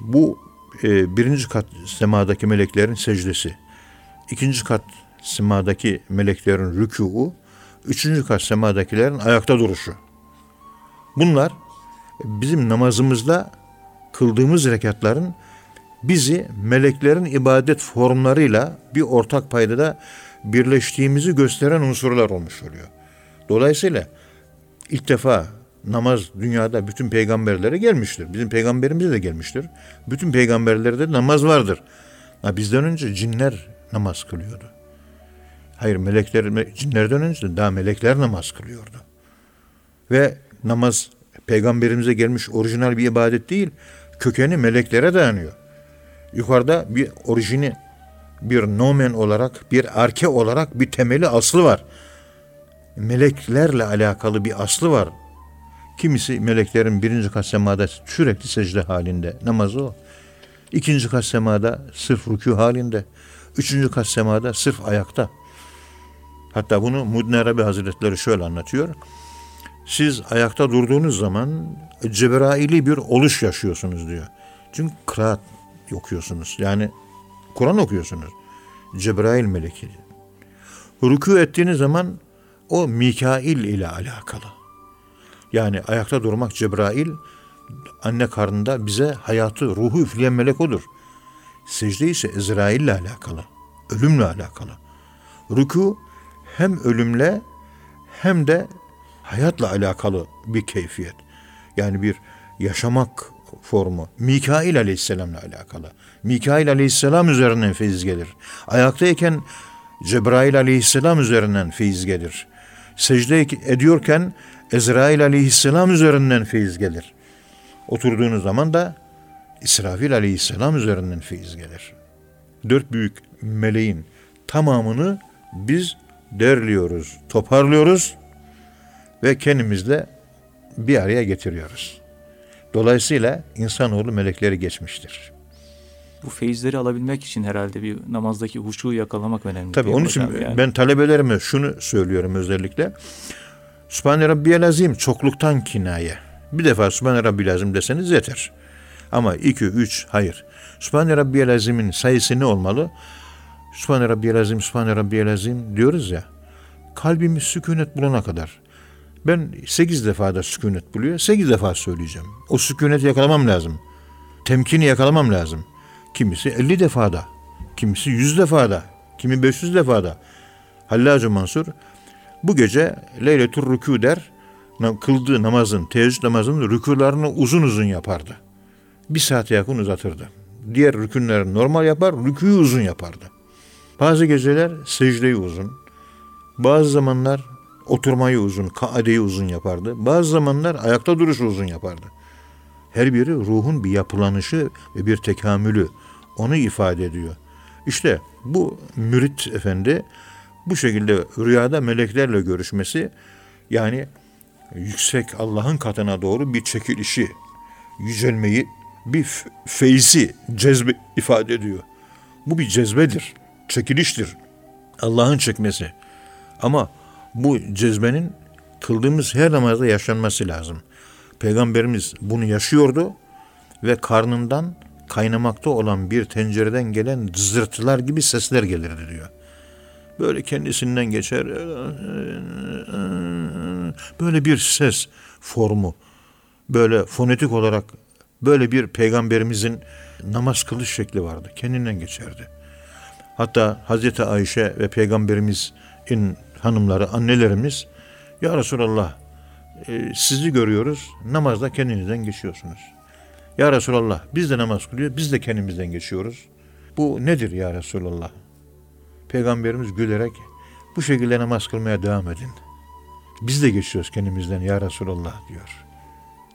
bu e, birinci kat semadaki meleklerin secdesi, ikinci kat semadaki meleklerin rükûu, üçüncü kat semadakilerin ayakta duruşu. Bunlar bizim namazımızda kıldığımız rekatların bizi meleklerin ibadet formlarıyla bir ortak paydada birleştiğimizi gösteren unsurlar olmuş oluyor. Dolayısıyla ilk defa namaz dünyada bütün peygamberlere gelmiştir. Bizim peygamberimize de gelmiştir. Bütün peygamberlerde namaz vardır. Ha, bizden önce cinler namaz kılıyordu. Hayır melekler, cinlerden önce daha melekler namaz kılıyordu. Ve namaz peygamberimize gelmiş orijinal bir ibadet değil, kökeni meleklere dayanıyor. Yukarıda bir orijini, bir nomen olarak, bir arke olarak bir temeli aslı var. Meleklerle alakalı bir aslı var. Kimisi meleklerin birinci kat semada sürekli secde halinde. Namazı o. İkinci kat semada sırf rükû halinde. Üçüncü kat semada sırf ayakta. Hatta bunu Mudne Arabi Hazretleri şöyle anlatıyor. Siz ayakta durduğunuz zaman Cebrail'i bir oluş yaşıyorsunuz diyor. Çünkü kıraat okuyorsunuz. Yani Kur'an okuyorsunuz. Cebrail meleki. Rükû ettiğiniz zaman o Mikail ile alakalı. Yani ayakta durmak Cebrail anne karnında bize hayatı, ruhu üfleyen melek odur. Secde ise Ezrail ile alakalı. Ölümle alakalı. Rükû hem ölümle hem de hayatla alakalı bir keyfiyet. Yani bir yaşamak formu. Mikail aleyhisselamla alakalı. Mikail aleyhisselam üzerinden feyiz gelir. Ayaktayken Cebrail aleyhisselam üzerinden feyiz gelir. Secde ediyorken Ezrail aleyhisselam üzerinden feyiz gelir. Oturduğunuz zaman da İsrafil aleyhisselam üzerinden feyiz gelir. Dört büyük meleğin tamamını biz derliyoruz, toparlıyoruz ve kendimizle bir araya getiriyoruz. Dolayısıyla insanoğlu melekleri geçmiştir.
Bu feyizleri alabilmek için herhalde bir namazdaki huşuğu yakalamak önemli.
Tabii onun için yani. ben talebelerime şunu söylüyorum özellikle. Sübhane Rabbiyel Azim çokluktan kinaye. Bir defa Sübhane Rabbiyel Azim deseniz yeter. Ama iki, üç, hayır. Sübhane Rabbiyel Azim'in sayısı ne olmalı? Sübhane Rabbiyel Azim, Sübhane Rabbiyel Azim diyoruz ya. Kalbimiz sükunet bulana kadar. Ben sekiz defa da sükunet buluyor. Sekiz defa söyleyeceğim. O sükuneti yakalamam lazım. Temkini yakalamam lazım. Kimisi elli defada. Kimisi yüz defada. Kimi beş yüz defada. Hallacı Mansur bu gece Leyletur Rükû der. Kıldığı namazın, teheccüd namazının rükûlarını uzun uzun yapardı. Bir saate yakın uzatırdı. Diğer rükünleri normal yapar, rüküyü uzun yapardı. Bazı geceler secdeyi uzun. Bazı zamanlar oturmayı uzun, kaadeyi uzun yapardı. Bazı zamanlar ayakta duruşu uzun yapardı. Her biri ruhun bir yapılanışı ve bir tekamülü. Onu ifade ediyor. İşte bu mürit efendi bu şekilde rüyada meleklerle görüşmesi yani yüksek Allah'ın katına doğru bir çekilişi, yücelmeyi, bir feyzi, cezbe ifade ediyor. Bu bir cezbedir, çekiliştir. Allah'ın çekmesi. Ama bu cezbenin kıldığımız her namazda yaşanması lazım. Peygamberimiz bunu yaşıyordu ve karnından kaynamakta olan bir tencereden gelen zırtılar gibi sesler gelirdi diyor. Böyle kendisinden geçer böyle bir ses formu böyle fonetik olarak böyle bir peygamberimizin namaz kılış şekli vardı. Kendinden geçerdi. Hatta Hazreti Ayşe ve Peygamberimiz in hanımları, annelerimiz Ya Resulallah e, sizi görüyoruz namazda kendinizden geçiyorsunuz. Ya Resulallah biz de namaz kılıyor biz de kendimizden geçiyoruz. Bu nedir ya Resulallah? Peygamberimiz gülerek bu şekilde namaz kılmaya devam edin. Biz de geçiyoruz kendimizden ya Resulallah diyor.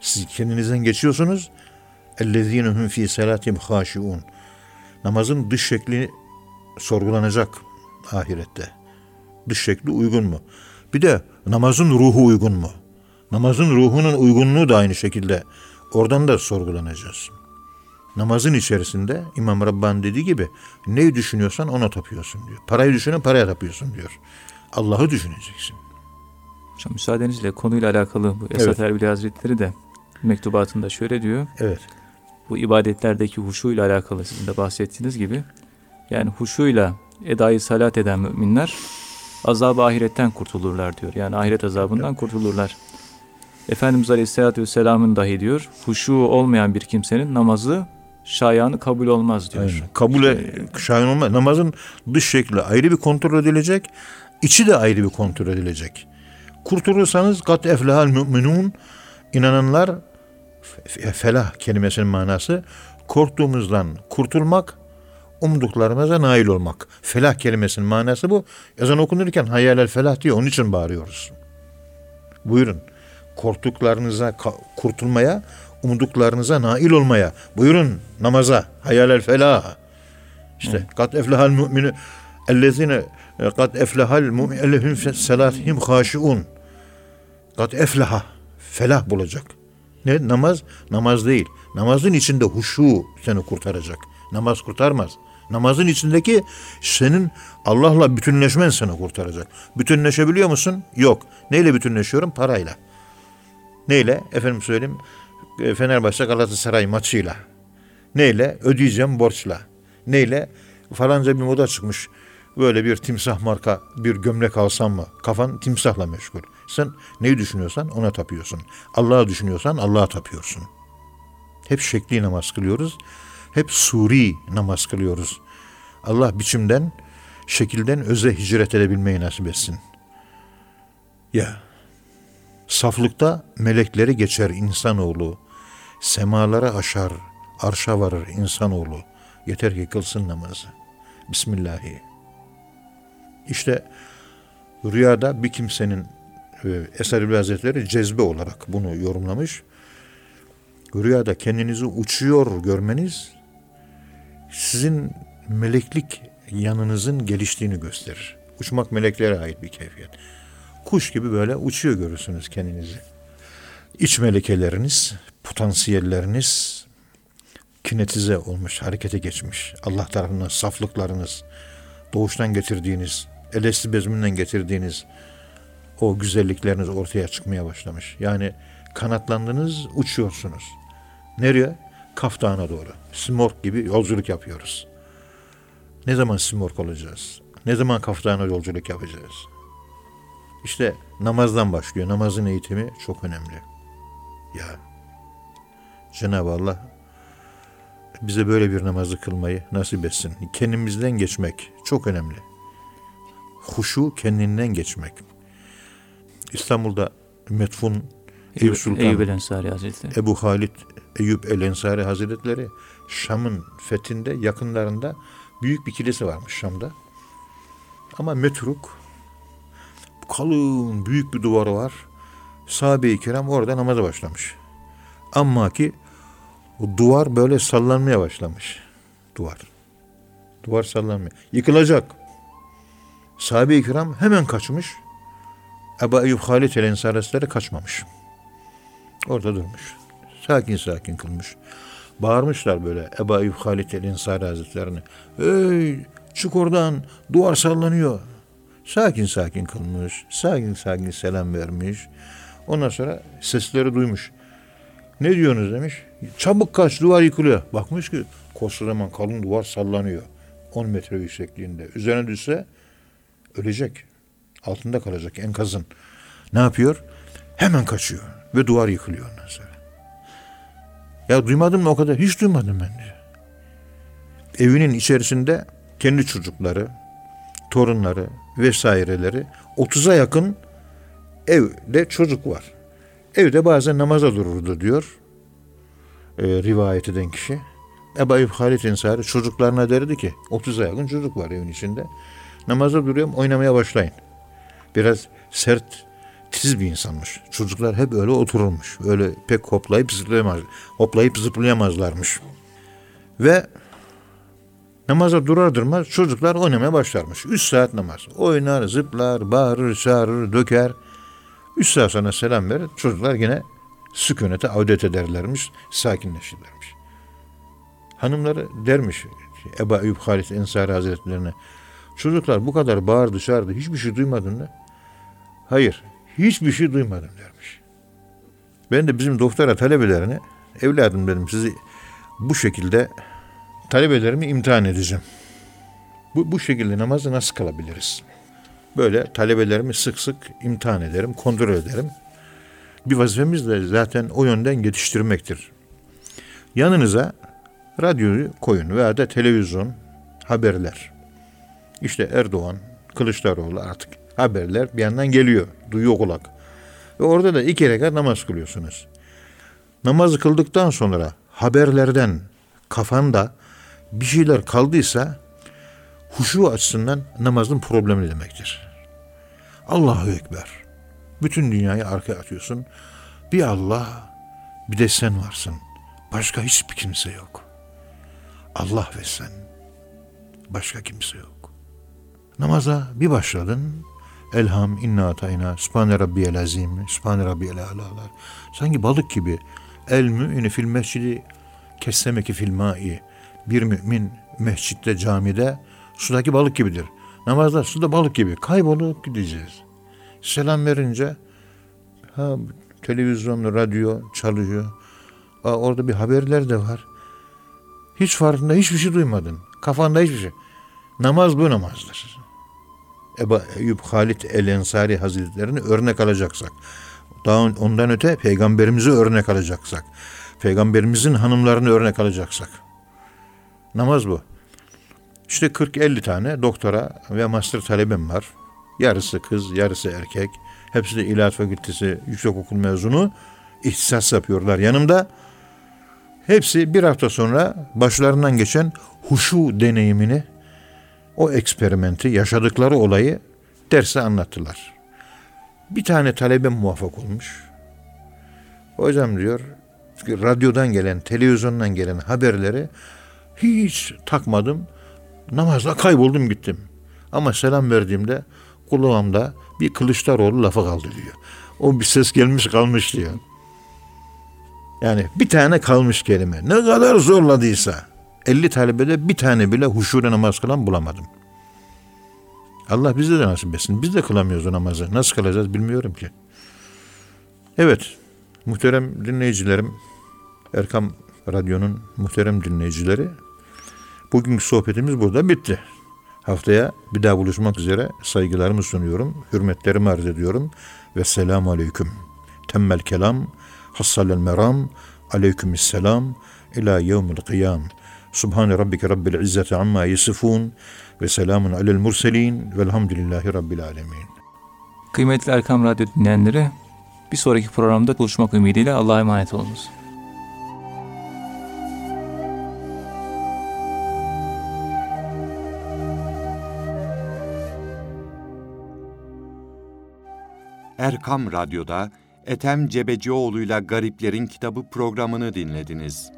Siz kendinizden geçiyorsunuz. اَلَّذ۪ينَ هُمْ ف۪ي سَلَاتِهِمْ خَاشِعُونَ Namazın dış şekli sorgulanacak ahirette. Dış şekli uygun mu? Bir de namazın ruhu uygun mu? Namazın ruhunun uygunluğu da aynı şekilde oradan da sorgulanacağız. Namazın içerisinde İmam Rabbani dediği gibi neyi düşünüyorsan ona tapıyorsun diyor. Parayı düşünün paraya tapıyorsun diyor. Allah'ı düşüneceksin.
Hocam müsaadenizle konuyla alakalı bu Esat
Evet.
Erbil Hazretleri de mektubatında şöyle diyor.
Evet.
Bu ibadetlerdeki huşuyla alakalı sizin de bahsettiğiniz gibi yani huşuyla edayı salat eden müminler azab-ı ahiretten kurtulurlar diyor. Yani ahiret azabından kurtulurlar. Efendimiz Aleyhisselatü Vesselam'ın dahi diyor huşu olmayan bir kimsenin namazı şayanı kabul olmaz diyor.
Aynen. Kabule şahin olmaz. Namazın dış şekli ayrı bir kontrol edilecek. içi de ayrı bir kontrol edilecek. Kurtulursanız kat eflehal müminun inananlar fe- felah kelimesinin manası korktuğumuzdan kurtulmak, umduklarımıza nail olmak. Felah kelimesinin manası bu. Ezan okunurken hayyalel felah diyor. Onun için bağırıyoruz. Buyurun. Korktuklarınıza kurtulmaya, umduklarınıza nail olmaya. Buyurun namaza. Hayyalel felah. İşte kat eflehal müminü ellezine kat eflehal mümin ellehum fe salatihim haşiun. Kat eflaha. Felah bulacak. Ne? Namaz? Namaz değil. Namazın içinde huşu seni kurtaracak. Namaz kurtarmaz. Namazın içindeki senin Allah'la bütünleşmen seni kurtaracak. Bütünleşebiliyor musun? Yok. Neyle bütünleşiyorum? Parayla. Neyle? Efendim söyleyeyim. e, Fenerbahçe Galatasaray maçıyla. Neyle? Ödeyeceğim borçla. Neyle? Falanca bir moda çıkmış. Böyle bir timsah marka bir gömlek alsam mı? Kafan timsahla meşgul. Sen neyi düşünüyorsan ona tapıyorsun. Allah'ı düşünüyorsan Allah'a tapıyorsun. Hep şekli namaz kılıyoruz. Hep suri namaz kılıyoruz. Allah biçimden, şekilden öze hicret edebilmeyi nasip etsin. Ya, saflıkta melekleri geçer insanoğlu. Semalara aşar, arşa varır insanoğlu. Yeter ki kılsın namazı. Bismillahi. İşte rüyada bir kimsenin e, Eser İbni Hazretleri cezbe olarak bunu yorumlamış. Rüyada kendinizi uçuyor görmeniz sizin meleklik yanınızın geliştiğini gösterir. Uçmak meleklere ait bir keyfiyet. Kuş gibi böyle uçuyor görürsünüz kendinizi. İç melekeleriniz, potansiyelleriniz kinetize olmuş, harekete geçmiş. Allah tarafından saflıklarınız, doğuştan getirdiğiniz, elesti bezminden getirdiğiniz o güzellikleriniz ortaya çıkmaya başlamış. Yani kanatlandınız, uçuyorsunuz. Nereye? Kaftağına doğru. Simorg gibi yolculuk yapıyoruz. Ne zaman simorg olacağız? Ne zaman kaftağına yolculuk yapacağız? İşte namazdan başlıyor. Namazın eğitimi çok önemli. Ya Cenab-ı Allah bize böyle bir namazı kılmayı nasip etsin. Kendimizden geçmek çok önemli. Huşu kendinden geçmek. İstanbul'da Metfun Eyüp Sultan
Eyüp el Ensari Hazretleri.
Ebu Halid Eyüp El Ensari Hazretleri Şam'ın fethinde yakınlarında büyük bir kilise varmış Şam'da. Ama metruk kalın büyük bir duvarı var. Sahabe-i kiram orada namaza başlamış. Ama ki o duvar böyle sallanmaya başlamış. Duvar. Duvar sallanmıyor. Yıkılacak. Sahabe-i kiram hemen kaçmış. Ebu Eyyub Halid El Hazretleri kaçmamış. Orada durmuş. Sakin sakin kılmış. Bağırmışlar böyle Ebu Eyyub Halid el Ensari Hazretlerine. Ey çık oradan duvar sallanıyor. Sakin sakin kılmış. Sakin sakin selam vermiş. Ondan sonra sesleri duymuş. Ne diyorsunuz demiş. Çabuk kaç duvar yıkılıyor. Bakmış ki kocaman kalın duvar sallanıyor. 10 metre yüksekliğinde. Üzerine düşse ölecek. Altında kalacak enkazın. Ne yapıyor? Hemen kaçıyor. Ve duvar yıkılıyor ondan sonra. Ya duymadın mı o kadar? Hiç duymadım ben diyor. Evinin içerisinde kendi çocukları, torunları vesaireleri 30'a yakın evde çocuk var. Evde bazen namaza dururdu diyor e, rivayet eden kişi. Ebu Ayyub Halit Ensari çocuklarına derdi ki 30'a yakın çocuk var evin içinde. Namaza duruyorum oynamaya başlayın. Biraz sert tiz bir insanmış. Çocuklar hep öyle otururmuş. Öyle pek hoplayıp zıplayamaz, hoplayıp zıplayamazlarmış. Ve namaza durar durmaz çocuklar oynamaya başlarmış. Üç saat namaz. Oynar, zıplar, bağırır, çağırır, döker. Üç saat sonra selam verir. Çocuklar yine sükunete avdet ederlermiş, sakinleşirlermiş. Hanımları dermiş Ebu Eyyub Halit Ensari Hazretlerine çocuklar bu kadar bağırdı çağırdı hiçbir şey duymadın mı? Hayır hiçbir şey duymadım dermiş. Ben de bizim doktora talebelerine evladım dedim sizi bu şekilde talebelerimi imtihan edeceğim. Bu, bu şekilde namazı nasıl kılabiliriz? Böyle talebelerimi sık sık imtihan ederim, kontrol ederim. Bir vazifemiz de zaten o yönden yetiştirmektir. Yanınıza radyoyu koyun veya da televizyon, haberler. İşte Erdoğan, Kılıçdaroğlu artık haberler bir yandan geliyor. Duyuyor kulak. Ve orada da iki rekat namaz kılıyorsunuz. Namazı kıldıktan sonra haberlerden kafanda bir şeyler kaldıysa huşu açısından namazın problemi demektir. Allahu Ekber. Bütün dünyayı arkaya atıyorsun. Bir Allah, bir de sen varsın. Başka hiçbir kimse yok. Allah ve sen. Başka kimse yok. Namaza bir başladın. Elham, inna atayna, subhane rabbiyel azim, subhane rabbiyel alalar. Sanki balık gibi. El mü'mini fil mescidi kessemeki fil ma'i. Bir mümin mescitte, camide sudaki balık gibidir. Namazda suda balık gibi kaybolup gideceğiz. Selam verince ha, televizyon, radyo çalıyor. Aa, orada bir haberler de var. Hiç farkında hiçbir şey duymadın. Kafanda hiçbir şey. Namaz bu namazdır. Ebu Eyyub Halit El Ensari Hazretlerini örnek alacaksak, daha ondan öte peygamberimizi örnek alacaksak, peygamberimizin hanımlarını örnek alacaksak. Namaz bu. İşte 40-50 tane doktora ve master talebim var. Yarısı kız, yarısı erkek. Hepsi de İlahiyat Fakültesi Yüksekokul mezunu. İhtisas yapıyorlar yanımda. Hepsi bir hafta sonra başlarından geçen huşu deneyimini, o eksperimenti, yaşadıkları olayı derse anlattılar. Bir tane talebem muvaffak olmuş. Hocam diyor, radyodan gelen, televizyondan gelen haberleri hiç takmadım. Namazda kayboldum gittim. Ama selam verdiğimde kulağımda bir Kılıçdaroğlu lafı kaldı diyor. O bir ses gelmiş kalmış diyor. Yani bir tane kalmış kelime. Ne kadar zorladıysa 50 talebede bir tane bile huşuyla namaz kılan bulamadım. Allah bize de nasip etsin. Biz de kılamıyoruz o namazı. Nasıl kılacağız bilmiyorum ki. Evet, muhterem dinleyicilerim, Erkam Radyo'nun muhterem dinleyicileri, bugünkü sohbetimiz burada bitti. Haftaya bir daha buluşmak üzere saygılarımı sunuyorum, hürmetlerimi arz ediyorum ve selamu aleyküm. Temmel kelam, hassalel meram, aleykümselam, ila yevmil kıyam. Subhane rabbike rabbil izzeti amma yasifun ve selamun alel murselin velhamdülillahi rabbil alemin.
Kıymetli Erkam Radyo dinleyenleri, bir sonraki programda buluşmak ümidiyle Allah'a emanet olunuz.
Erkam Radyo'da Ethem Cebecioğlu'yla Gariplerin Kitabı programını dinlediniz.